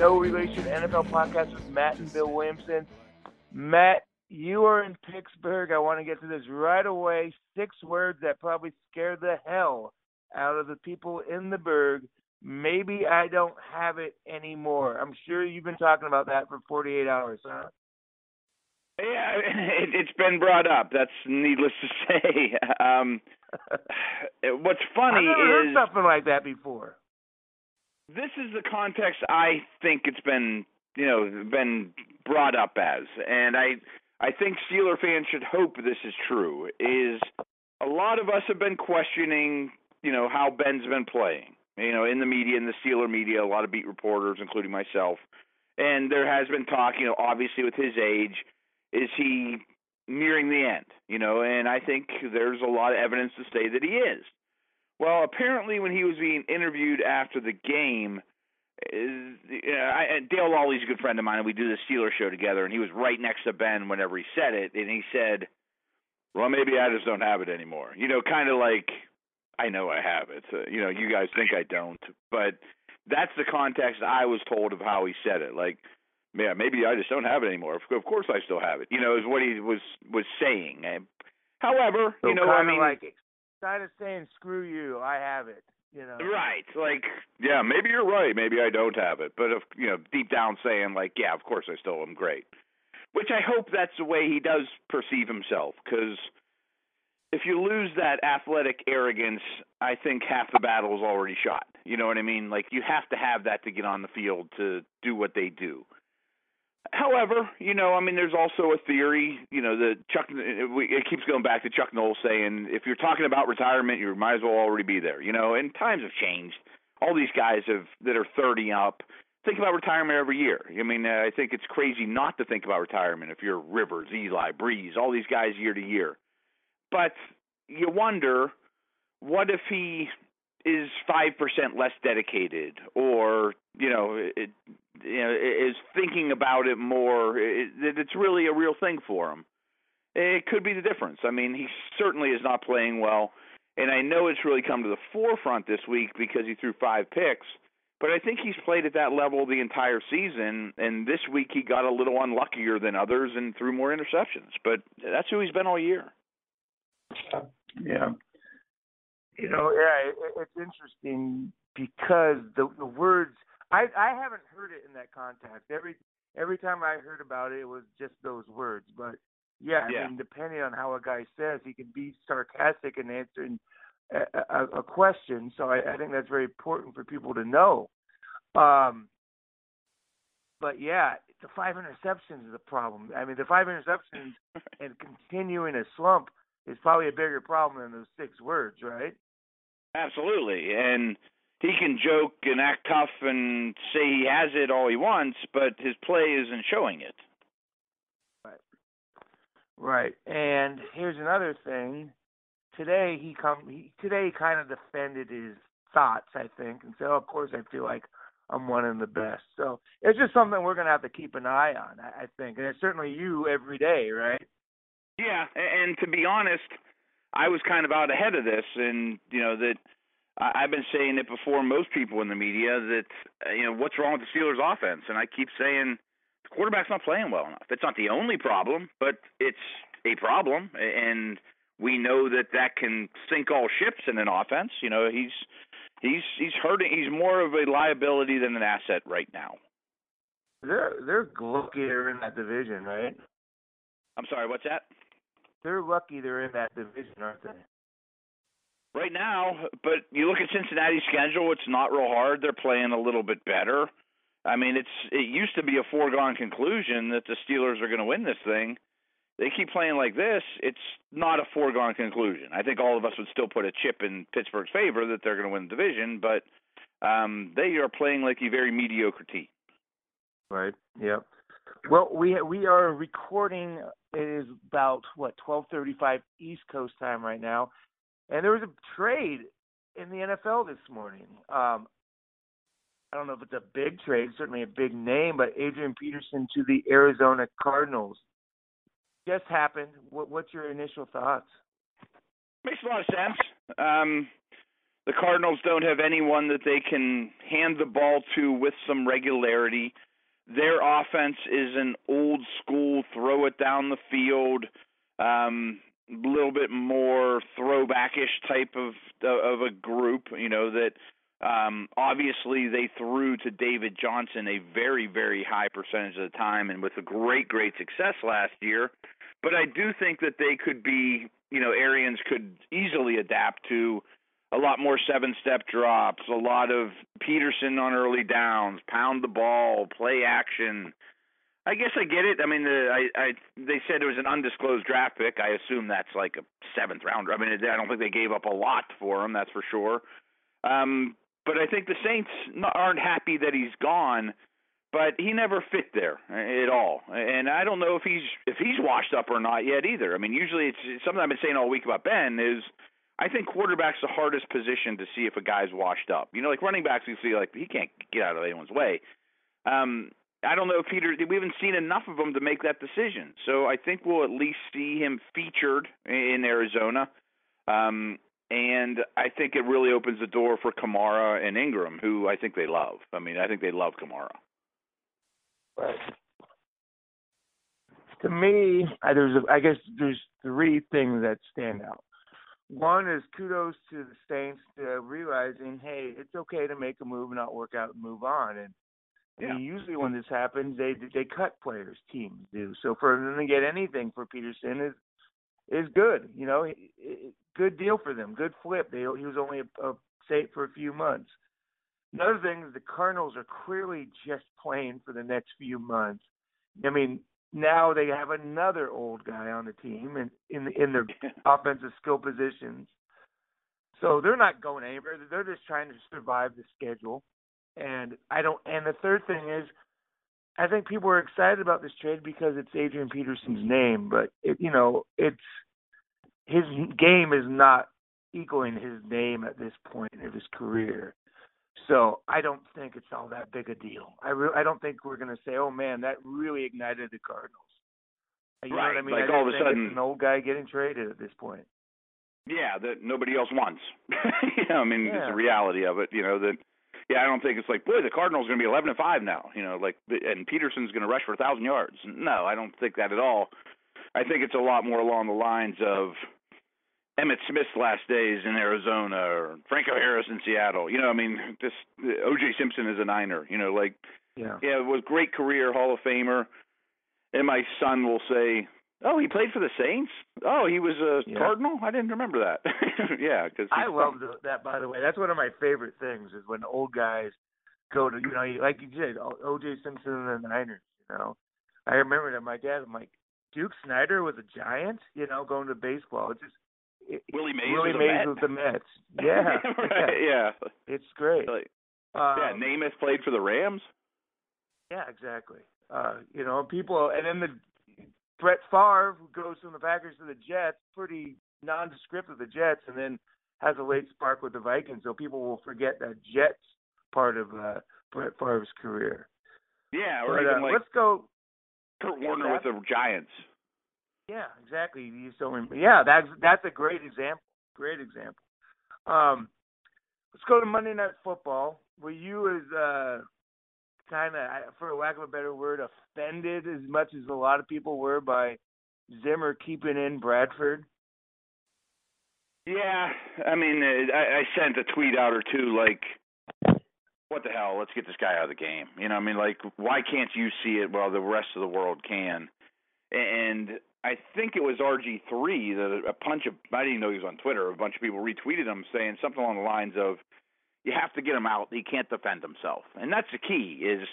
No Relation NFL podcast with Matt and Bill Williamson. Matt, you are in Pittsburgh. I want to get to this right away. Six words that probably scare the hell out of the people in the burg. Maybe I don't have it anymore. I'm sure you've been talking about that for 48 hours, huh? Yeah, it, it's been brought up. That's needless to say. Um, what's funny I've never is heard something like that before. This is the context I think it's been, you know, been brought up as, and I, I think Steeler fans should hope this is true. Is a lot of us have been questioning, you know, how Ben's been playing. You know, in the media, in the Steeler media, a lot of beat reporters, including myself, and there has been talk. You know, obviously with his age, is he nearing the end? You know, and I think there's a lot of evidence to say that he is. Well, apparently, when he was being interviewed after the game, is, you know, I, and Dale Lolley's a good friend of mine, and we do the Steelers show together. And he was right next to Ben whenever he said it, and he said, "Well, maybe I just don't have it anymore." You know, kind of like, "I know I have it." Uh, you know, you guys think I don't, but that's the context I was told of how he said it. Like, yeah, maybe I just don't have it anymore. Of course, I still have it. You know, is what he was was saying. However, So you know, I mean, like kind of saying, "Screw you, I have it." You know, Right. Like, yeah, maybe you're right. Maybe I don't have it. But if you know, deep down saying like, yeah, of course I still am great. Which I hope that's the way he does perceive himself cuz if you lose that athletic arrogance, I think half the battle is already shot. You know what I mean? Like you have to have that to get on the field to do what they do. However, you know, I mean, there's also a theory, you know, that Chuck. It keeps going back to Chuck Noll saying, if you're talking about retirement, you might as well already be there. You know, and times have changed. All these guys have that are 30 up think about retirement every year. I mean, I think it's crazy not to think about retirement if you're Rivers, Eli, Brees, all these guys year to year. But you wonder, what if he is five percent less dedicated, or you know, it, you know, is thinking about it more? It, it's really a real thing for him. It could be the difference. I mean, he certainly is not playing well, and I know it's really come to the forefront this week because he threw five picks. But I think he's played at that level the entire season, and this week he got a little unluckier than others and threw more interceptions. But that's who he's been all year. Yeah. You know, yeah, it, it's interesting because the the words I I haven't heard it in that context. Every every time I heard about it, it was just those words. But yeah, I mean, depending on how a guy says, he can be sarcastic in answering a, a, a question. So I, I think that's very important for people to know. Um, but yeah, the five interceptions is a problem. I mean, the five interceptions and continuing a slump is probably a bigger problem than those six words, right? Absolutely. And he can joke and act tough and say he has it all he wants, but his play isn't showing it. Right. Right. And here's another thing. Today he come he today he kind of defended his thoughts, I think, and said, oh, "Of course, I feel like I'm one of the best." So it's just something we're gonna have to keep an eye on, I, I think, and it's certainly you every day, right? Yeah, and to be honest, I was kind of out ahead of this, and you know that I've been saying it before most people in the media that uh, you know what's wrong with the Steelers' offense, and I keep saying the quarterback's not playing well enough. It's not the only problem, but it's a problem, and we know that that can sink all ships in an offense. You know, he's he's he's hurting. He's more of a liability than an asset right now. They're they're lucky in that division, right? I'm sorry, what's that? They're lucky they're in that division, aren't they? Right now, but you look at Cincinnati's schedule, it's not real hard. They're playing a little bit better. I mean, it's it used to be a foregone conclusion that the Steelers are going to win this thing. They keep playing like this, it's not a foregone conclusion. I think all of us would still put a chip in Pittsburgh's favor that they're going to win the division, but um, they are playing like a very mediocre team. Right. Yep. Well, we we are recording. It is about what twelve thirty five East Coast time right now, and there was a trade in the NFL this morning. Um, I don't know if it's a big trade, certainly a big name, but Adrian Peterson to the Arizona Cardinals just happened. What, what's your initial thoughts? Makes a lot of sense. Um, the Cardinals don't have anyone that they can hand the ball to with some regularity. Their offense is an old school throw it down the field, um, a little bit more throwbackish type of of a group. You know that um, obviously they threw to David Johnson a very very high percentage of the time, and with a great great success last year. But I do think that they could be, you know, Arians could easily adapt to a lot more seven step drops, a lot of Peterson on early downs, pound the ball, play action. I guess I get it. I mean, the, I, I they said it was an undisclosed draft pick. I assume that's like a seventh rounder. I mean, I don't think they gave up a lot for him. That's for sure. Um, but I think the Saints aren't happy that he's gone. But he never fit there at all, and I don't know if he's if he's washed up or not yet either. I mean, usually it's, it's something I've been saying all week about Ben is I think quarterback's the hardest position to see if a guy's washed up. You know, like running backs, you see like he can't get out of anyone's way. Um, I don't know if Peter. We haven't seen enough of him to make that decision. So I think we'll at least see him featured in Arizona. Um, and I think it really opens the door for Kamara and Ingram, who I think they love. I mean, I think they love Kamara. Right. To me, there's a, I guess there's three things that stand out. One is kudos to the Saints to realizing, hey, it's okay to make a move and not work out and move on. And yeah. usually when this happens, they they cut players. Teams do. So for them to get anything for Peterson is is good. You know, it, it, good deal for them. Good flip. They he was only a, a safe for a few months. Another thing is the Cardinals are clearly just playing for the next few months. I mean, now they have another old guy on the team and in in their offensive skill positions. So they're not going anywhere. They're just trying to survive the schedule. And I don't. And the third thing is, I think people are excited about this trade because it's Adrian Peterson's name. But it, you know, it's his game is not equaling his name at this point of his career. So I don't think it's all that big a deal. I re- I don't think we're going to say, oh man, that really ignited the Cardinals. You right. know what I mean? Like I all of a sudden, it's an old guy getting traded at this point. Yeah, that nobody else wants. you know, I mean, yeah. it's the reality of it. You know that. Yeah, I don't think it's like, boy, the Cardinals are going to be eleven and five now. You know, like, and Peterson's going to rush for a thousand yards. No, I don't think that at all. I think it's a lot more along the lines of Emmitt Smith's last days in Arizona or Franco Harris in Seattle. You know, I mean, this O.J. Simpson is a Niner. You know, like yeah, yeah, it was great career, Hall of Famer. And my son will say, "Oh, he played for the Saints. Oh, he was a yeah. Cardinal. I didn't remember that. yeah, because I love that. By the way, that's one of my favorite things is when old guys go to you know, like you said, O.J. Simpson and the Niners. You know, I remember that my dad. I'm like, Duke Snider was a Giant. You know, going to baseball. It's just Willie Mays, Willie Mays with the Mets. Yeah, right, yeah. It's great. Like, um, yeah, Namath played for the Rams. Yeah, exactly. Uh, you know, people, and then the Brett Favre who goes from the Packers to the Jets, pretty nondescript with the Jets, and then has a late spark with the Vikings. So people will forget that Jets part of uh, Brett Favre's career. Yeah, or but, even uh, like let's go. Kurt Warner with the Giants. Yeah, exactly. You so yeah, that's that's a great example. Great example. Um, let's go to Monday Night Football. Were you as uh, kind of, for lack of a better word, offended as much as a lot of people were by Zimmer keeping in Bradford? Yeah, I mean, I, I sent a tweet out or two like, "What the hell? Let's get this guy out of the game." You know, I mean, like, why can't you see it while the rest of the world can? And I think it was RG3 that a bunch of I didn't know he was on Twitter. A bunch of people retweeted him saying something along the lines of, "You have to get him out. He can't defend himself." And that's the key. Is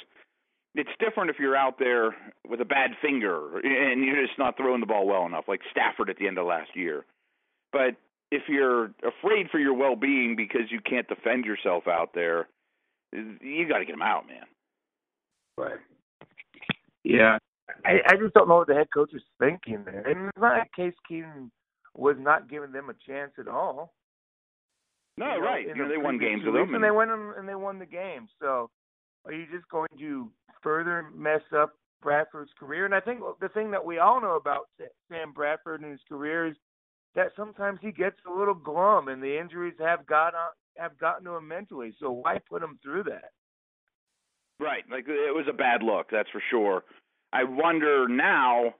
it's different if you're out there with a bad finger and you're just not throwing the ball well enough, like Stafford at the end of last year. But if you're afraid for your well-being because you can't defend yourself out there, you got to get him out, man. Right. Yeah. I, I just don't know what the head coach is thinking there. And it's not like Case Keenum was not giving them a chance at all. No, you know, right. You know, the they won games with them. and they won them, and they won the game. So, are you just going to further mess up Bradford's career? And I think the thing that we all know about Sam Bradford and his career is that sometimes he gets a little glum, and the injuries have got on, have gotten to him mentally. So why put him through that? Right. Like it was a bad look, that's for sure. I wonder now,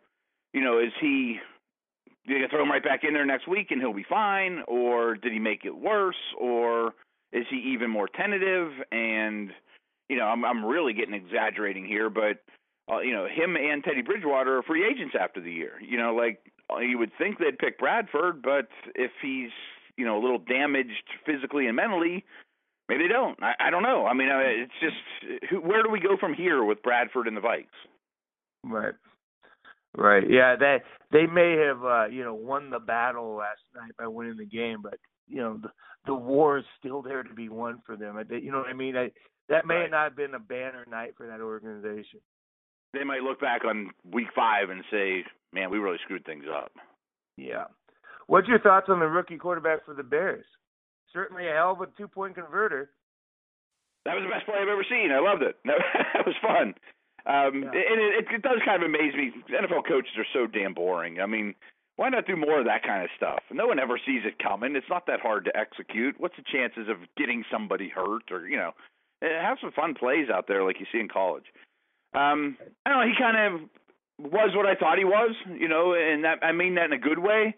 you know, is he did you throw him right back in there next week and he'll be fine, or did he make it worse, or is he even more tentative? And you know, I'm I'm really getting exaggerating here, but uh, you know, him and Teddy Bridgewater are free agents after the year. You know, like you would think they'd pick Bradford, but if he's you know a little damaged physically and mentally, maybe they don't. I, I don't know. I mean, uh, it's just who, where do we go from here with Bradford and the Vikes? Right. Right. Yeah, they they may have uh, you know, won the battle last night by winning the game, but you know, the the war is still there to be won for them. I, you know what I mean? I, that may Right. not have been a banner night for that organization. They might look back on Week Five and say, "Man, we really screwed things up." Yeah. What's your thoughts on the rookie quarterback for the Bears? Certainly a hell of a two point converter. That was the best play I've ever seen. I loved it. That was fun. Um, Yeah. And it, it, it does kind of amaze me. NFL coaches are so damn boring. I mean, why not do more of that kind of stuff? No one ever sees it coming. It's not that hard to execute. What's the chances of getting somebody hurt or you know, eh, have some fun plays out there like you see in college. Um, I don't know. He kind of was what I thought he was, you know, and that I mean that in a good way.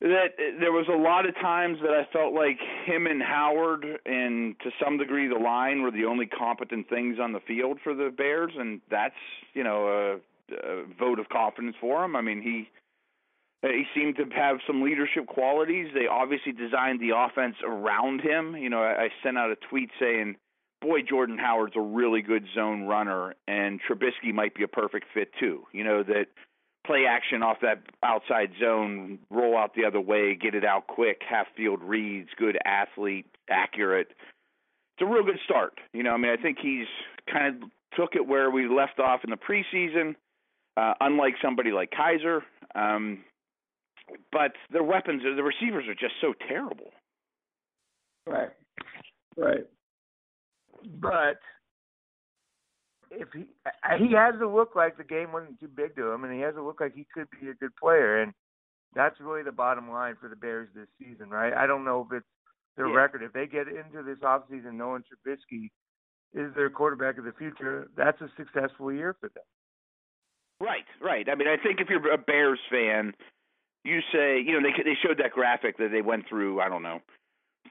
That there was a lot of times that I felt like him and Howard and to some degree the line were the only competent things on the field for the Bears, and that's you know a, a vote of confidence for him. I mean he he seemed to have some leadership qualities. They obviously designed the offense around him. You know, I, I sent out a tweet saying, "Boy, Jordan Howard's a really good zone runner, and Trubisky might be a perfect fit too." You know that play action off that outside zone, roll out the other way, get it out quick, half field reads, good athlete, accurate. It's a real good start. You know, I mean, I think he's kind of took it where we left off in the preseason. Uh, unlike somebody like Kizer, um, but their weapons, the receivers are just so terrible. Right. Right. But if he he has to look like the game wasn't too big to him, and he has to look like he could be a good player, and that's really the bottom line for the Bears this season, right? I don't know if it's their Yeah. record. If they get into this offseason knowing Trubisky is their quarterback of the future, that's a successful year for them. Right, right. I mean, I think if you're a Bears fan, you say, you know, they they showed that graphic that they went through. I don't know,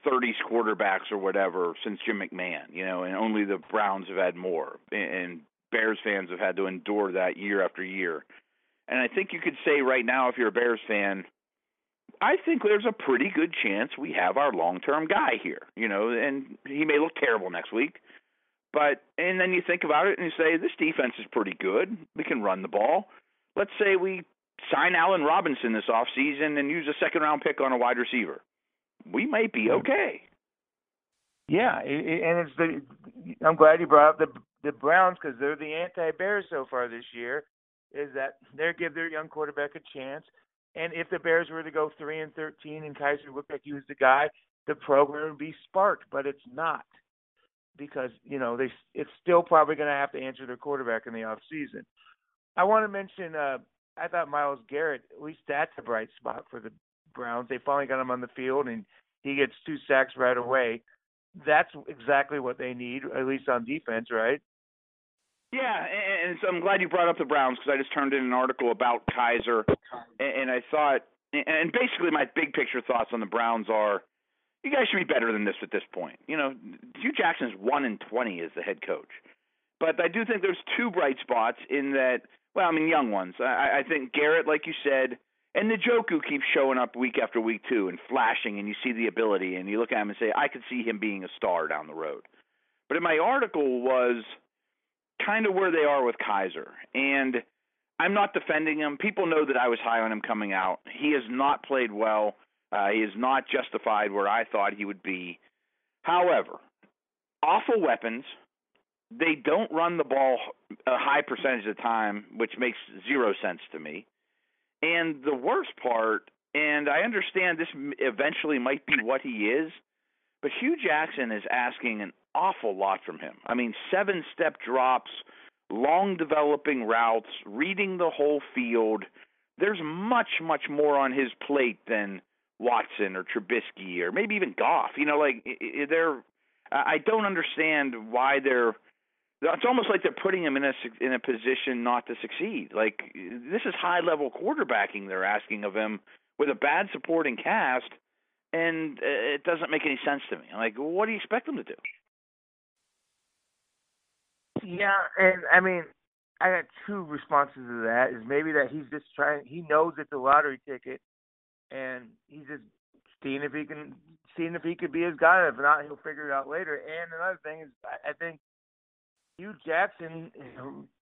30 quarterbacks or whatever since Jim McMahon. You know, and only the Browns have had more, and, Bears fans have had to endure that year after year. And I think you could say right now, if you're a Bears fan, I think there's a pretty good chance we have our long-term guy here. You know, and he may look terrible next week. But and then you think about it and you say this defense is pretty good. We can run the ball. Let's say we sign Allen Robinson this off season and use a second round pick on a wide receiver. We might be okay. Yeah, and it's the. I'm glad you brought up the the Browns because they're the anti-Bears so far this year. Is that they give their young quarterback a chance, and if the Bears were to go three and thirteen and Kizer looked like he was the guy, the program would be sparked, but it's not because you know they it's still probably going to have to answer their quarterback in the off season. I want to mention. uh I thought Myles Garrett, at least that's a bright spot for the Browns. They finally got him on the field, and he gets two sacks right away that's exactly what they need, at least on defense, right? Yeah, and, so I'm glad you brought up the Browns because I just turned in an article about Kizer, and, and I thought, and basically my big picture thoughts on the Browns are, you guys should be better than this at this point. You know, Hue Jackson's one in twenty as the head coach, but I do think there's two bright spots in that. Well, I mean, young ones. I, I think Garrett, like you said, and Njoku keeps showing up week after week too, and flashing, and you see the ability, and you look at him and say, I could see him being a star down the road. But in my article was kind of where they are with Kizer, And I'm not defending him. People know that I was high on him coming out. He has not played well. Uh, he is not justified where I thought he would be. However, awful weapons. They don't run the ball a high percentage of the time, which makes zero sense to me. And the worst part, and I understand this eventually might be what he is, but Hue Jackson is asking an awful lot from him. I mean, seven step drops, long developing routes, reading the whole field. There's much, much more on his plate than Watson or Trubisky or maybe even Goff. You know, like they're. I don't understand why they're. It's almost like they're putting him in a in a position not to succeed. Like this is high level quarterbacking they're asking of him with a bad supporting cast, and uh, it doesn't make any sense to me. I'm like, what do you expect them to do? Yeah, and I mean, I got two responses to that. Is maybe that he's just trying. He knows it's a lottery ticket, and he's just seeing if he can, seeing if he could be his guy. If not, he'll figure it out later. And another thing is, I think Hue Jackson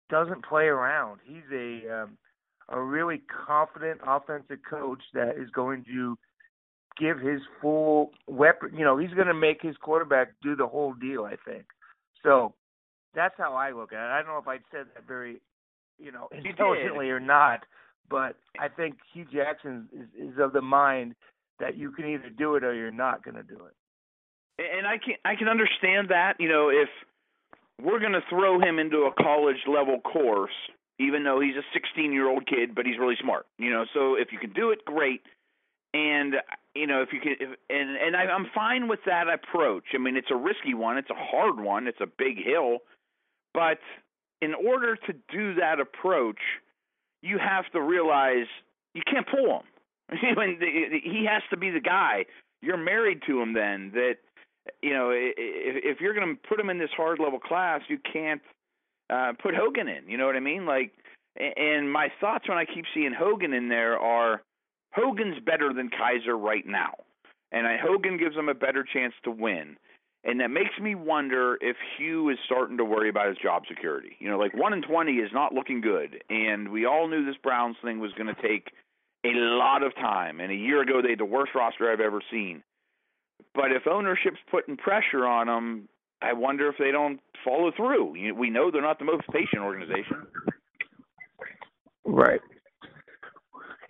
doesn't play around. He's a um, a really confident offensive coach that is going to give his full weapon. You know, he's going to make his quarterback do the whole deal. I think so that's how I look at it. I don't know if I said that very, you know, intelligently or not, but I think Hue Jackson is, is of the mind that you can either do it or you're not going to do it. And I can I can understand that. You know, if we're going to throw him into a college level course, even though he's a 16 year old kid, but he's really smart. You know, so if you can do it, great. And you know, if you can, if, and and I, I'm fine with that approach. I mean, it's a risky one. It's a hard one. It's a big hill but in order to do that approach, you have to realize you can't pull him. I mean, he has to be the guy. You're married to him then. That you know, if, if you're going to put him in this hard level class, you can't uh, put Hogan in. You know what I mean? Like, and my thoughts when I keep seeing Hogan in there are Hogan's better than Kizer right now, and I, Hogan gives him a better chance to win. And that makes me wonder if Hue is starting to worry about his job security. You know, like one in twenty is not looking good, and we all knew this Browns thing was going to take a lot of time. And a year ago, they had the worst roster I've ever seen. But if ownership's putting pressure on them, I wonder if they don't follow through. We know they're not the most patient organization. Right.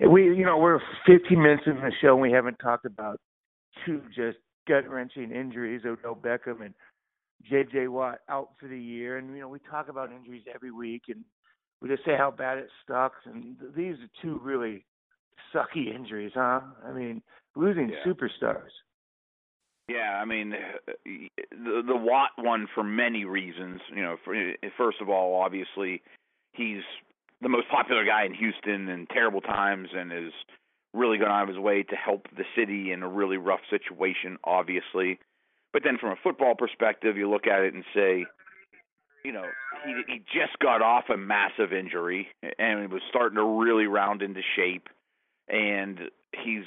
We, you know, we're 15 minutes into the show and we haven't talked about two just gut wrenching injuries. Odell Beckham and J.J. Watt out for the year, and you know we talk about injuries every week, and we just say how bad it sucks. And these are two really sucky injuries, huh? I mean, losing yeah. superstars. Yeah, I mean, the the Watt one for many reasons. You know, for, first of all, obviously, he's the most popular guy in Houston in terrible times, and is really gone out of his way to help the city in a really rough situation, obviously. But then from a football perspective, you look at it and say, you know, he he just got off a massive injury and was starting to really round into shape, and he's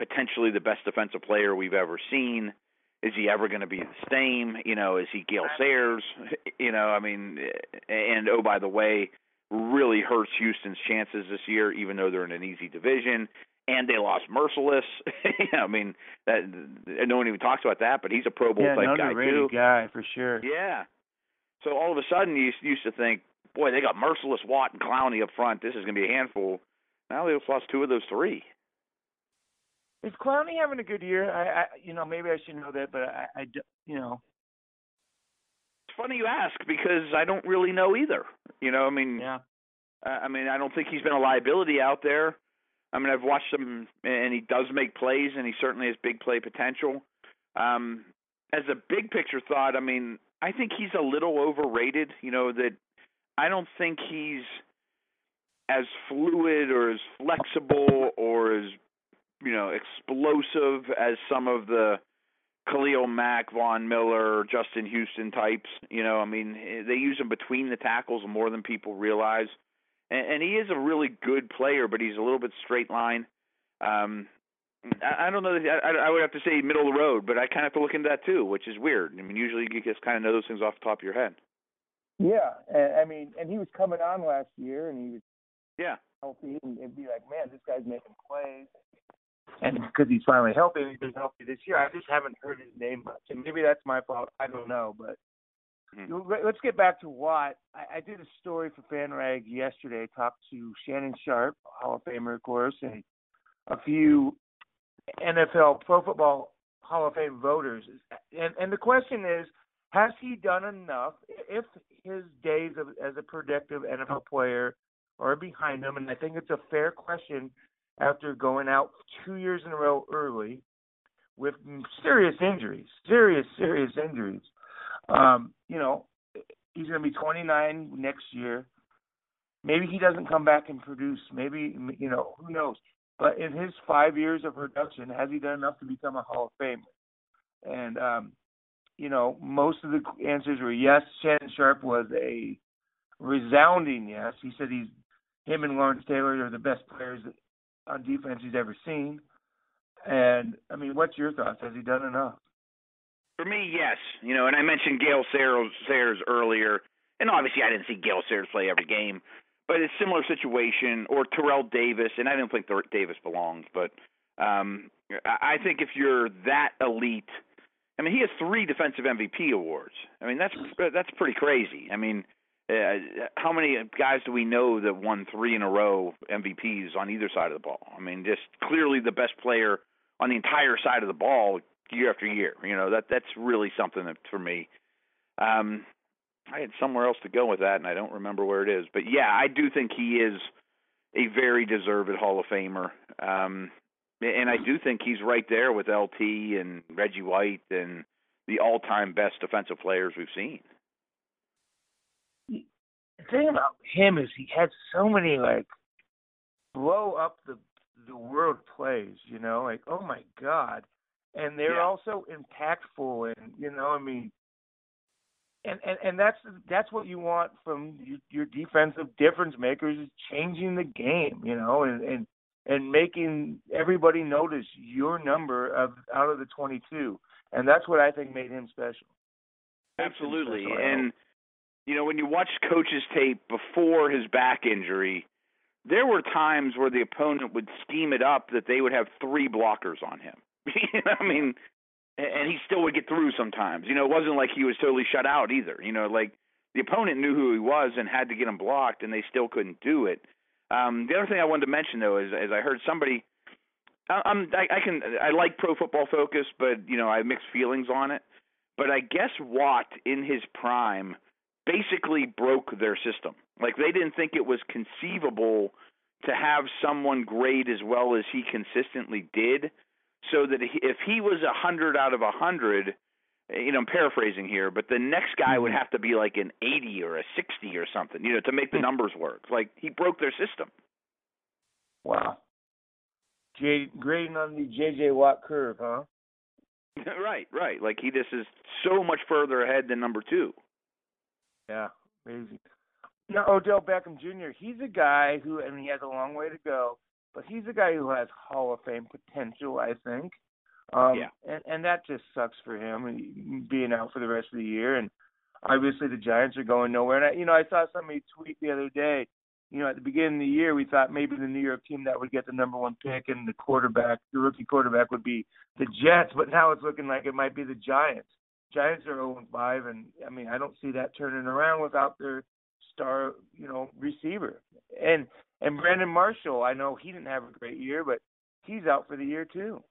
potentially the best defensive player we've ever seen. Is he ever going to be the same? You know, is he Gale Sayers? You know, I mean, and oh by the way, really hurts Houston's chances this year, even though they're in an easy division and they lost Mercilus. I mean, that no one even talks about that, but he's a Pro Bowl yeah, type guy too. guy for sure. Yeah. So all of a sudden, you used to think, boy, they got Mercilus, Watt, and Clowney up front. This is going to be a handful. Now they've lost two of those three. Is Clowney having a good year? I, I you know, maybe I should know that, but I, I, you know. It's funny you ask because I don't really know either. You know, I mean, yeah. I mean, I don't think he's been a liability out there. I mean, I've watched him, and he does make plays, and he certainly has big play potential. Um, as a big picture thought, I mean, I think he's a little overrated. You know that I don't think he's as fluid or as flexible or as you know explosive as some of the Khalil Mack, Von Miller, Justin Houston types. You know, I mean, they use him between the tackles more than people realize and, and he is a really good player, but he's a little bit straight line. Um, I, I don't know. That, I, I would have to say middle of the road, but I kind of have to look into that too, which is weird. I mean, usually you just kind of know those things off the top of your head. Yeah, and, I mean, and he was coming on last year, and he was Yeah. healthy, and it'd be like, man, this guy's making plays. And because he's finally healthy, he's been healthy this year, I just haven't heard his name much. And maybe that's my fault. I don't know, but Mhm. let- let's get back to Watt. I, I did a story for FanRag yesterday. Talked to Shannon Sharpe, Hall of Famer, of course, and a few NFL Pro Football Hall of Fame voters. And and the question is, has he done enough? If his days of, as a productive NFL player are behind him, and I think it's a fair question after going out two years in a row early with serious injuries, serious serious injuries. Um, you know, he's going to be 29 next year. Maybe he doesn't come back and produce. Maybe you know who knows. But in his five years of production, has he done enough to become a Hall of Famer? And um, you know, most of the answers were yes. Shannon Sharpe was a resounding yes. He said he's him and Lawrence Taylor are the best players on defense he's ever seen. And I mean, what's your thoughts? Has he done enough? For me, yes. You know, and I mentioned Gale Sayers, earlier, and obviously I didn't see Gale Sayers play every game, but it's a similar situation. Or Terrell Davis, and I don't think Davis belongs, but um, I think if you're that elite, I mean, he has three defensive MVP awards. I mean, that's that's pretty crazy. I mean, uh, how many guys do we know that won three in a row MVPs on either side of the ball? I mean, just clearly the best player on the entire side of the ball year after year. You know that that's really something that, for me. Um, I had somewhere else to go with that, and I don't remember where it is. But yeah, I do think he is a very deserved Hall of Famer, um, and I do think he's right there with LT and Reggie White and the all-time best defensive players we've seen. The thing about him is he had so many like blow up the the world plays. You know, like oh my god and they're Yeah. also impactful and you know i mean and, and and that's that's what you want from your, your defensive difference makers is changing the game you know and and and making everybody notice your number of out of the 22 and that's what i think made him special Absolutely. Special, I hope. You know, when you watch coach's tape before his back injury, there were times where the opponent would scheme it up that they would have three blockers on him. I mean, and he still would get through sometimes. You know, it wasn't like he was totally shut out either. You know, like the opponent knew who he was and had to get him blocked, and they still couldn't do it. Um, the other thing I wanted to mention though is, is I heard somebody. I, I'm I, I can I like Pro Football Focus, but you know I have mixed feelings on it. But I guess Watt in his prime basically broke their system. Like they didn't think it was conceivable to have someone great as well as he consistently did. So that if he was a hundred out of a hundred, you know, I'm paraphrasing here, but the next guy would hmm. have to be like an 80 or a 60 or something, you know, to make the hmm. numbers work. Like he broke their system. wow J, grading on the jj watt curve huh right, right. Like he just is so much further ahead than number two. Yeah, amazing. Now Odell Beckham Jr. He's a guy who, I mean, he has a long way to go, but he's a guy who has Hall of Fame potential. I think. Um, Yeah. And and that just sucks for him being out for the rest of the year. And obviously the Giants are going nowhere. And I, you know, I saw somebody tweet the other day. You know, at the beginning of the year, we thought maybe the New York team that would get the number one pick and the quarterback, the rookie quarterback, would be the Jets. But now it's looking like it might be the Giants. Giants are 0 5, and I mean I don't see that turning around without their star, you know, receiver. And and Brandon Marshall, I know he didn't have a great year, but he's out for the year too.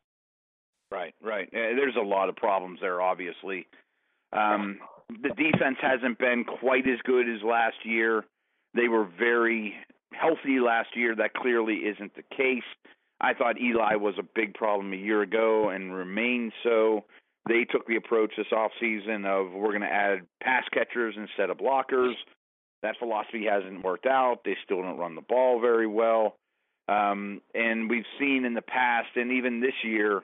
Right, right. Uh, There's a lot of problems there, obviously. Um, the defense hasn't been quite as good as last year. They were very healthy last year. That clearly isn't the case. I thought Eli was a big problem a year ago and remains so. They took the approach this offseason of we're going to add pass catchers instead of blockers. That philosophy hasn't worked out. They still don't run the ball very well. Um, and we've seen in the past, and even this year,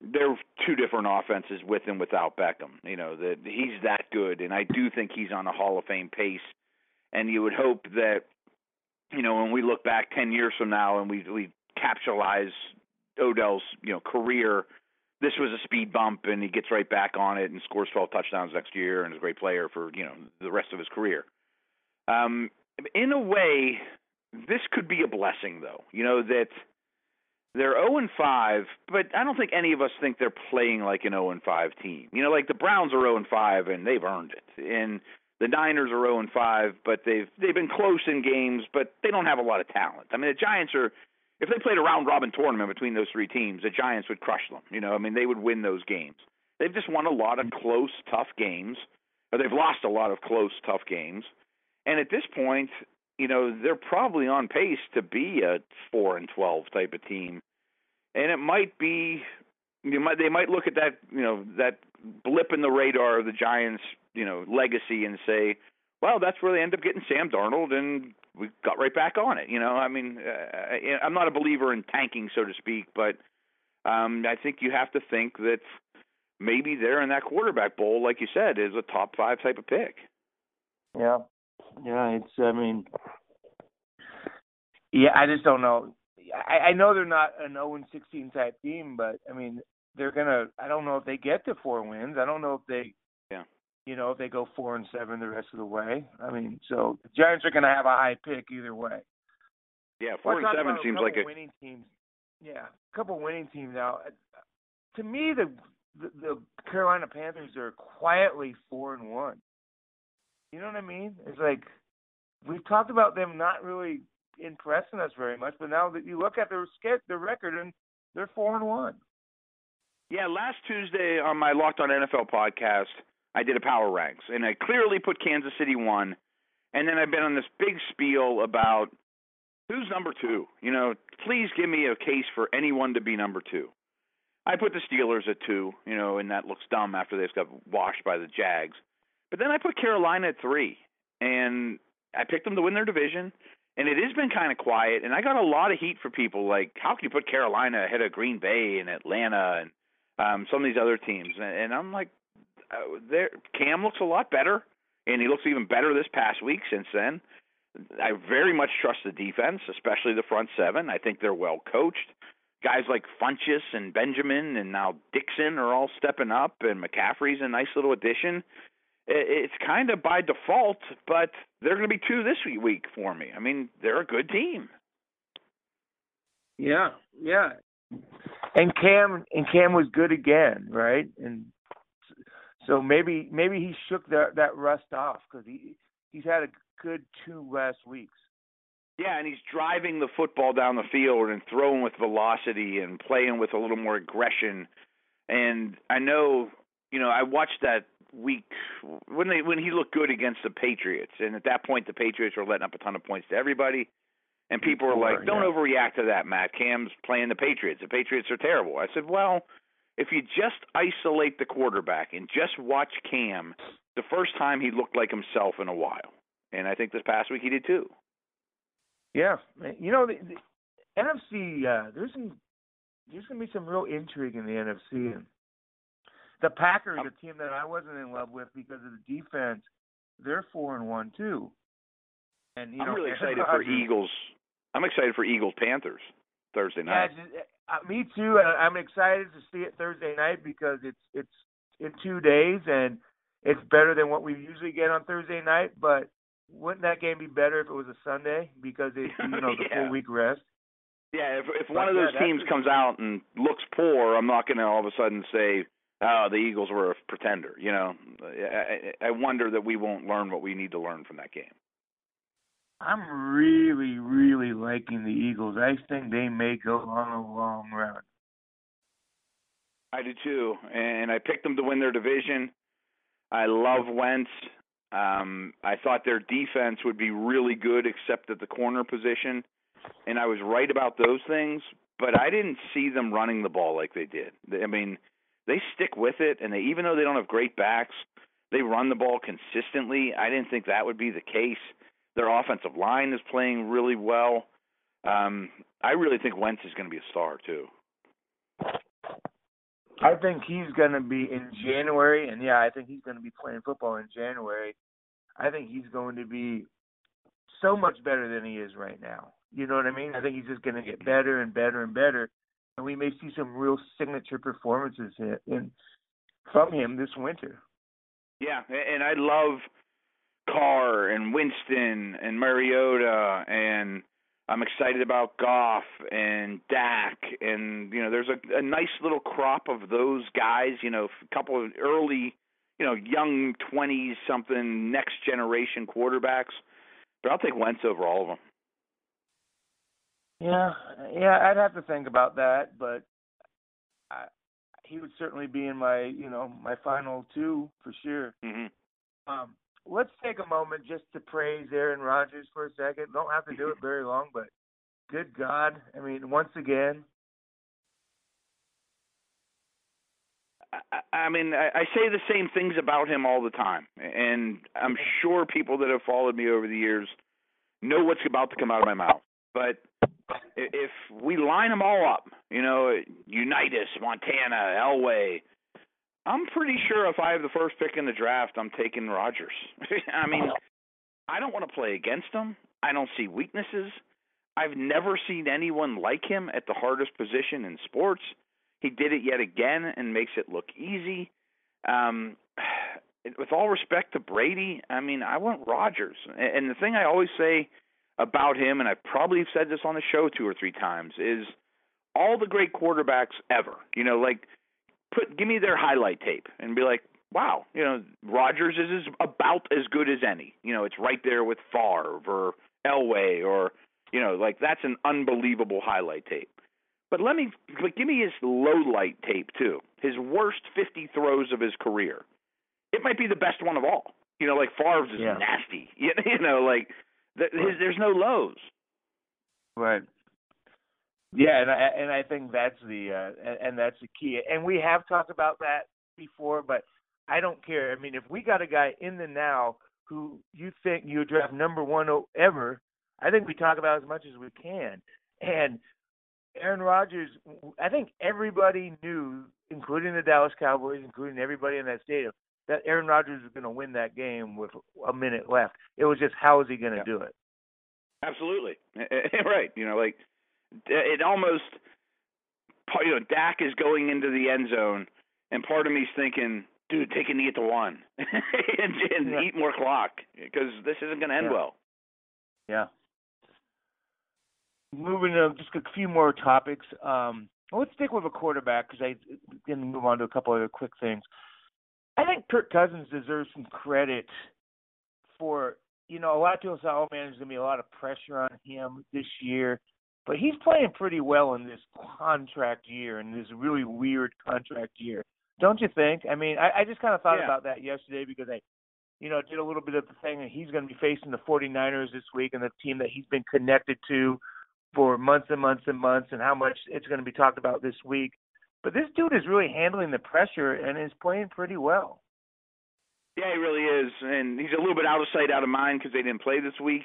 there are two different offenses with and without Beckham. You know that he's that good, and I do think he's on a Hall of Fame pace. And you would hope that, you know, when we look back ten years from now and we we capitalize Odell's you know career, this was a speed bump, and he gets right back on it and scores twelve touchdowns next year, and is a great player for you know the rest of his career. Um, in a way, this could be a blessing, though. You know that they're 0 and 5, but I don't think any of us think they're playing like an 0 and 5 team. You know, like the Browns are 0 and 5 and they've earned it, and the Niners are 0 and 5, but they've they've been close in games, but they don't have a lot of talent. I mean, the Giants are. If they played a round robin tournament between those three teams, the Giants would crush them. You know, I mean, they would win those games. They've just won a lot of close, tough games, or they've lost a lot of close, tough games. And at this point, you know, they're probably on pace to be a four and twelve type of team. And it might be you might they might look at that, you know, that blip in the radar of the Giants, you know, legacy and say, well, that's where they end up getting Sam Darnold and we got right back on it. You know, I mean, uh, I'm not a believer in tanking, so to speak, but um, I think you have to think that maybe they're in that quarterback bowl, like you said, is a top five type of pick. Yeah, yeah. It's. I mean, yeah. I just don't know. I, I know they're not an 0 and 16 type team, but I mean, they're gonna. I don't know if they get to four wins. I don't know if they. You know, if they go four and seven the rest of the way. I mean, so the Giants are gonna have a high pick either way. Yeah, 4 and seven seems like a winning teams. Yeah, a couple winning teams now. To me, the the, the Carolina Panthers are quietly four and one. You know what I mean? It's like we've talked about them not really impressing us very much, but now that you look at their their record, and they're four and one. Yeah, last Tuesday on my Locked On NFL podcast, I did a power ranks, and I clearly put Kansas City one, and then I've been on this big spiel about who's number two. You know, please give me a case for anyone to be number two. I put the Steelers at two, you know, and that looks dumb after they got washed by the Jags. But then I put Carolina at three, and I picked them to win their division. And it has been kind of quiet, and I got a lot of heat for people like, how can you put Carolina ahead of Green Bay and Atlanta and um, some of these other teams? And, and I'm like, uh, there, Cam looks a lot better, and he looks even better this past week since then. I very much trust the defense, especially the front seven. I think they're well coached guys like Funchess and Benjamin and now Dickson are all stepping up, and McCaffrey's a nice little addition. It's kind of by default, but they're going to be two this week for me. I mean, they're a good team. Yeah, yeah. And Cam and Cam was good again, right? And so maybe maybe he shook that that rust off because he he's had a good two last weeks. Yeah, and he's driving the football down the field and throwing with velocity and playing with a little more aggression. And I know, you know, I watched that week when they when he looked good against the Patriots, and at that point the Patriots were letting up a ton of points to everybody. And people were like, "Don't overreact to that, Matt. Cam's playing the Patriots. The Patriots are terrible." I said, "Well, if you just isolate the quarterback and just watch Cam, the first time he looked like himself in a while, and I think this past week he did too." Yeah, you know the, the NFC. Uh, there's some. There's going to be some real intrigue in the NFC. And the Packers, a team that I wasn't in love with because of the defense, they're four and one too. And you I'm know, really excited for Eagles. I'm excited for Eagles Panthers Thursday night. just, uh, me too. I'm excited to see it Thursday night because it's it's in two days and it's better than what we usually get on Thursday night. But wouldn't that game be better if it was a Sunday because it's you know the Yeah. full week rest? Yeah, if if But one of those that's teams comes out and looks poor, I'm not going to all of a sudden say, "Oh, the Eagles were a pretender." You know, I I wonder that we won't learn what we need to learn from that game. I'm really, really liking the Eagles. I think they may go on a long run. I do too, and I picked them to win their division. I love Wentz. Um, I thought their defense would be really good, except at the corner position, and I was right about those things. But I didn't see them running the ball like they did. I mean, they stick with it, and they even though they don't have great backs, they run the ball consistently. I didn't think that would be the case. Their offensive line is playing really well. Um, I really think Wentz is going to be a star too. I think he's going to be in January, and yeah, I think he's going to be playing football in January. I think he's going to be so much better than he is right now. You know what I mean? I think he's just going to get better and better and better, and we may see some real signature performances in, in from him this winter. Yeah, and I love Carr and Winston and Mariota and I'm excited about Goff and Dak and you know there's a, a nice little crop of those guys, you know, a couple of early, you know, young 20s something next generation quarterbacks. But I'll take Wentz over all of them. Yeah, yeah, I'd have to think about that, but I, he would certainly be in my, you know, my final two for sure. Mm-hmm. Um, let's take a moment just to praise Aaron Rodgers for a second. Don't have to do it very long, but good God, I mean, once again. I, I mean, I, I say the same things about him all the time, and I'm sure people that have followed me over the years know what's about to come out of my mouth. But if we line them all up, you know, Unitas, Montana, Elway, I'm pretty sure if I have the first pick in the draft, I'm taking Rodgers. I mean, I don't want to play against him. I don't see weaknesses. I've never seen anyone like him at the hardest position in sports. He did it yet again and makes it look easy. Um, with all respect to Brady, I mean, I want Rodgers. And the thing I always say about him, and I've probably said this on the show two or three times, is all the great quarterbacks ever. You know, like put give me their highlight tape and be like, wow, you know, Rodgers is about as good as any. You know, it's right there with Favre or Elway or you know, like that's an unbelievable highlight tape. But let me, but give me his low light tape too. His worst 50 throws of his career. It might be the best one of all. You know, like Favre's is Yeah. nasty. You, you know, like th- his, there's no lows. Right. Yeah, and I and I think that's the uh, and, and that's the key. And we have talked about that before, but I don't care. I mean, if we got a guy in the now who you think you draft number one ever, I think we talk about as much as we can. And Aaron Rodgers, I think everybody knew, including the Dallas Cowboys, including everybody in that stadium, that Aaron Rodgers was going to win that game with a minute left. It was just how is he going to Yeah. do it? Absolutely. right. You know, like it almost you know, Dak is going into the end zone and part of me's thinking, dude, take a knee at the one and, and Yeah. eat more clock because this isn't going to end Yeah. well. Yeah. Moving on, just a few more topics. Um, let's stick with a quarterback because I can move on to a couple other quick things. I think Kirk Cousins deserves some credit for you know a lot of people say, "Oh man, there's gonna be a lot of pressure on him this year," but he's playing pretty well in this contract year and this really weird contract year. Don't you think? I mean, I, I just kind of thought Yeah. about that yesterday because I you know, did a little bit of the thing that he's going to be facing the 49ers this week and the team that he's been connected to for months and months and months and how much it's going to be talked about this week. But this dude is really handling the pressure and is playing pretty well. Yeah, he really is, and he's a little bit out of sight, out of mind because they didn't play this week.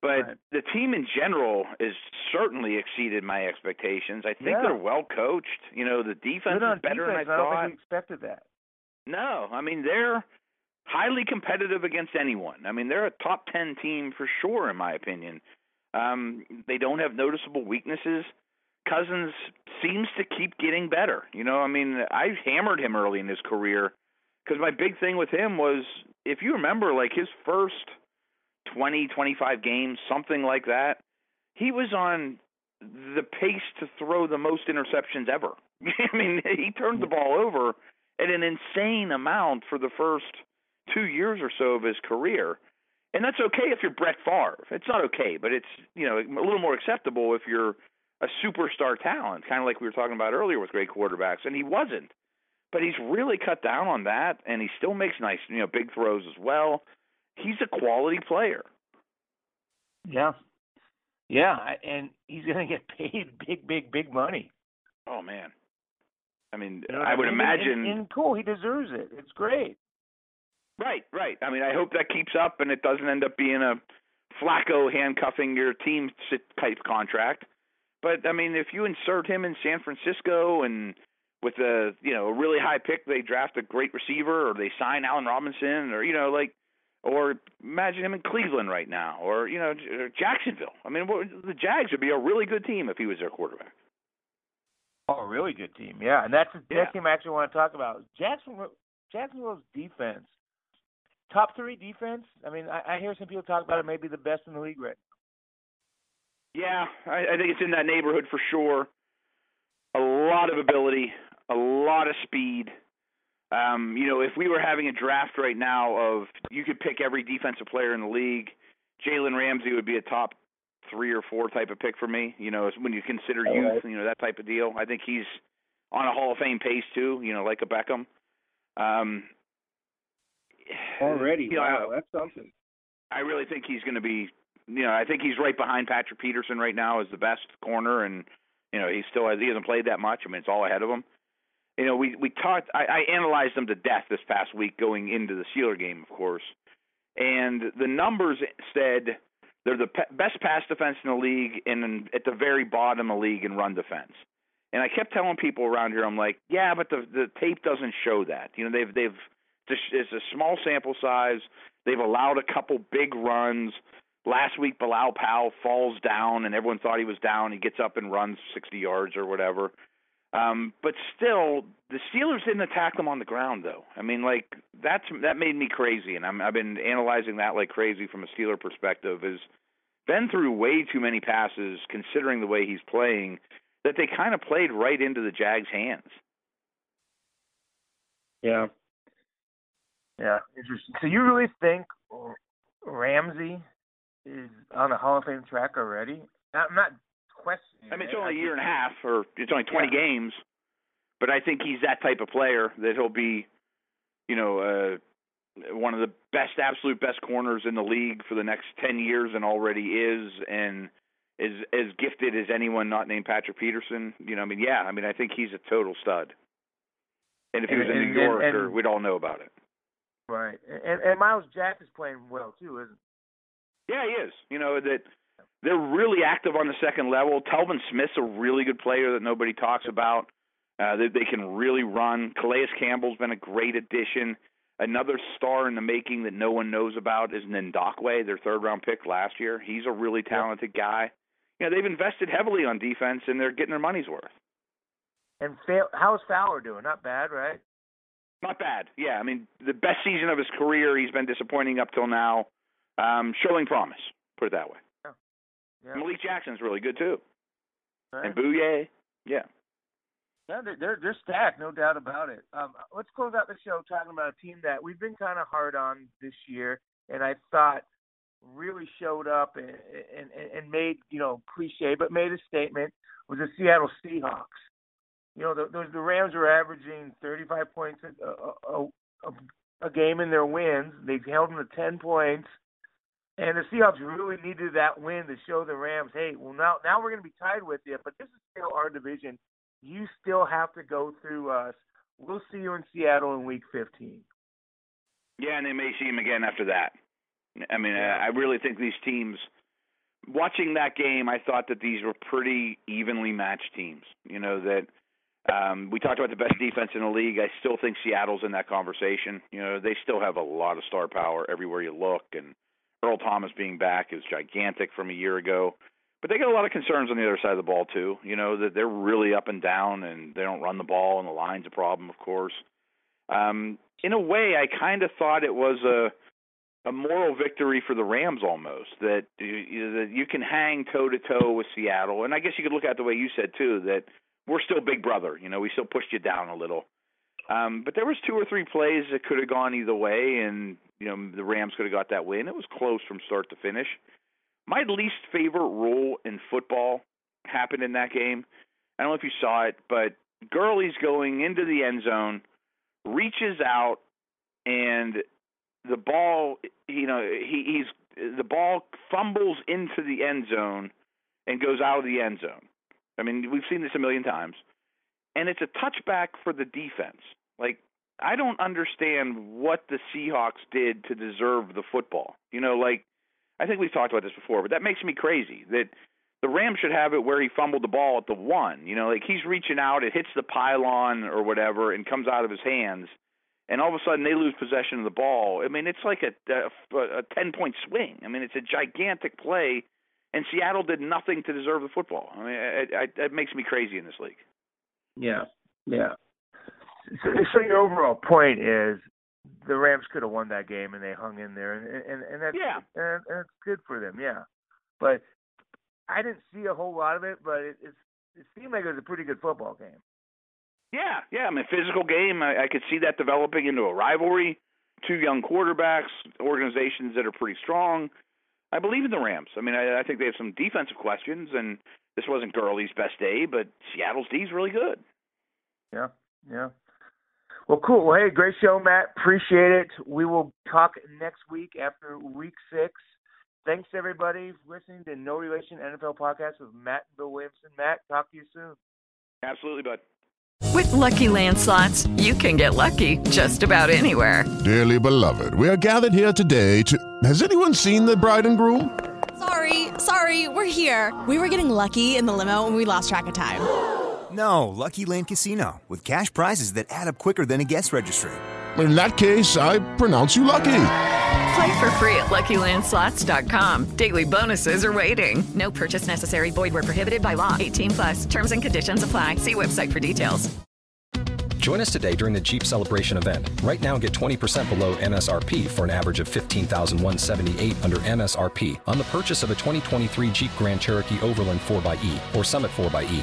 But Right. the team in general has certainly exceeded my expectations. I think Yeah. they're well coached. You know, the defense is better defense. than I I don't thought. think we expected that. No, I mean they're highly competitive against anyone. I mean they're a top ten team for sure, in my opinion. Um, they don't have noticeable weaknesses. Cousins seems to keep getting better. You know, I mean I hammered him early in his career because my big thing with him was, if you remember, like his first twenty, twenty-five games, something like that, he was on the pace to throw the most interceptions ever. I mean, he turned the ball over at an insane amount for the first two years or so of his career. And that's okay if you're Brett Favre. It's not okay, but it's you know a little more acceptable if you're a superstar talent, kind of like we were talking about earlier with great quarterbacks. And he wasn't, but he's really cut down on that, and he still makes nice you know big throws as well. He's a quality player. Yeah. Yeah, and he's going to get paid big, big, big money. Oh man, I mean, You know I would mean? imagine. And, and cool, he deserves it. It's great. Right, right. I mean, I hope that keeps up and it doesn't end up being a Flacco handcuffing your team type contract. But I mean, if you insert him in San Francisco and with a you know a really high pick, they draft a great receiver or they sign Allen Robinson or you know like, or imagine him in Cleveland right now or you know or Jacksonville. I mean, what, the Jags would be a really good team if he was their quarterback. Oh, a really good team. Yeah, and that's the Yeah. next team I actually want to talk about. Jacksonville, Jacksonville's defense top three defense. I mean, I, I hear some people talk about it, maybe the best in the league right Yeah, I, I think it's in that neighborhood for sure. A lot of ability, a lot of speed. Um, you know, if we were having a draft right now of you could pick every defensive player in the league, Jalen Ramsey would be a top three or four type of pick for me. You know, when you consider All youth, right. you know that type of deal. I think he's on a Hall of Fame pace too. You know, like a Beckham. Um, Already, you know, I- that's something. I really think he's going to be. You know, I think he's right behind Patrick Peterson right now as the best corner, and you know he still has, he hasn't played that much. I mean, it's all ahead of him. You know, we we talked. I, I analyzed them to death this past week going into the Steeler game, of course, and the numbers said they're the pe- best pass defense in the league, and at the very bottom of the league in run defense. And I kept telling people around here, I'm like, yeah, but the the tape doesn't show that. You know, they've they've it's a small sample size. They've allowed a couple big runs. Last week, Bilal Powell falls down, and everyone thought he was down. He gets up and runs 60 yards or whatever. Um, but still, the Steelers didn't attack them on the ground, though. I mean, like that's that made me crazy, and I'm, I've been analyzing that like crazy from a Steeler perspective. Is Ben threw way too many passes, considering the way he's playing, that they kind of played right into the Jags' hands. Yeah. Yeah, interesting. So you really think Ramsey is on the Hall of Fame track already? I'm not questioning. I mean, it's only a year and a half, or it's only 20 Yeah. games, but I think he's that type of player that he'll be, you know, uh, one of the best, absolute best corners in the league for the next 10 years, and already is, and is as gifted as anyone not named Patrick Peterson. You know, I mean, yeah, I mean, I think he's a total stud. And if he was in and- New York, and- or we'd all know about it. Right, and and Myles Jack is playing well too, isn't? He? Yeah, he is. You know that they're really active on the second level. Telvin Smith's a really good player that nobody talks about. Uh, they, they can really run. Calais Campbell's been a great addition. Another star in the making that no one knows about is Ngakoue, their third round pick last year. He's a really talented guy. You know, they've invested heavily on defense and they're getting their money's worth. And Fa- how's Fowler doing? Not bad, right? Not bad. Yeah, I mean, the best season of his career. He's been disappointing up till now. Um, showing promise, put it that way. Yeah. Malik Jackson's really good too. Right. And Bouye, yeah. Yeah, they're, they're stacked, no doubt about it. Um, let's close out the show talking about a team that we've been kind of hard on this year, and I thought really showed up and, and and made you know cliche, but made a statement was the Seattle Seahawks. You know, the, the, the Rams are averaging 35 points a, a, a, a game in their wins. They've held them to 10 points. And the Seahawks really needed that win to show the Rams, hey, well now now we're going to be tied with you, but this is still our division. You still have to go through us. We'll see you in Seattle in Week 15. Yeah, and they may see him again after that. I mean, I I really think these teams. Watching that game, I thought that these were pretty evenly matched teams. You know that um, we talked about the best defense in the league. I still think Seattle's in that conversation. You know, they still have a lot of star power everywhere you look, and Earl Thomas being back is gigantic from a year ago. But they got a lot of concerns on the other side of the ball too. You know that they're really up and down, and they don't run the ball, and the line's a problem, of course. Um, in a way, I kind of thought it was a a moral victory for the Rams almost that you, that you can hang toe to toe with Seattle, and I guess you could look at it the way you said too that we're still Big Brother. You know, we still pushed you down a little. Um, but there was two or three plays that could have gone either way, and you know the Rams could have got that win. It was close from start to finish. My least favorite rule in football happened in that game. I don't know if you saw it, but Gurley's going into the end zone, reaches out, and the ball, you know, he, he's the ball fumbles into the end zone and goes out of the end zone. I mean, we've seen this a million times, and it's a touchback for the defense. Like, I don't understand what the Seahawks did to deserve the football. You know, like I think we've talked about this before, but that makes me crazy that the Rams should have it where he fumbled the ball at the one. You know, like he's reaching out, it hits the pylon or whatever, and comes out of his hands, and all of a sudden they lose possession of the ball. I mean, it's like a a, a ten point swing. I mean, it's a gigantic play, and Seattle did nothing to deserve the football. I mean, it, it, it makes me crazy in this league. Yeah, yeah. So, so your overall point is the Rams could have won that game and they hung in there, and and and that's Yeah. and, and it's good for them, yeah. But I didn't see a whole lot of it, but it, it's it seemed like it was a pretty good football game. Yeah, yeah. I mean, physical game. I, I could see that developing into a rivalry. Two young quarterbacks, organizations that are pretty strong. I believe in the Rams. I mean, I, I think they have some defensive questions, and this wasn't Gurley's best day, but Seattle's D is really good. Yeah, yeah. Well, cool. Well, hey, great show, Matt. Appreciate it. We will talk next week after week six. Thanks, everybody, for listening to No Relation NFL Podcast with Matt and Bill Williamson. Matt, talk to you soon. Absolutely, bud. With Lucky Land slots, you can get lucky just about anywhere. Dearly beloved, we are gathered here today to. Has anyone seen the bride and groom? Sorry, sorry, we're here. We were getting lucky in the limo and we lost track of time. No, Lucky Land Casino, with cash prizes that add up quicker than a guest registry. In that case, I pronounce you lucky. Play for free at LuckyLandSlots.com. Daily bonuses are waiting. No purchase necessary. Void where prohibited by law. 18 plus. Terms and conditions apply. See website for details. Join us today during the Jeep Celebration event. Right now, get 20% below MSRP for an average of 15178 under MSRP on the purchase of a 2023 Jeep Grand Cherokee Overland 4xE or Summit 4xE.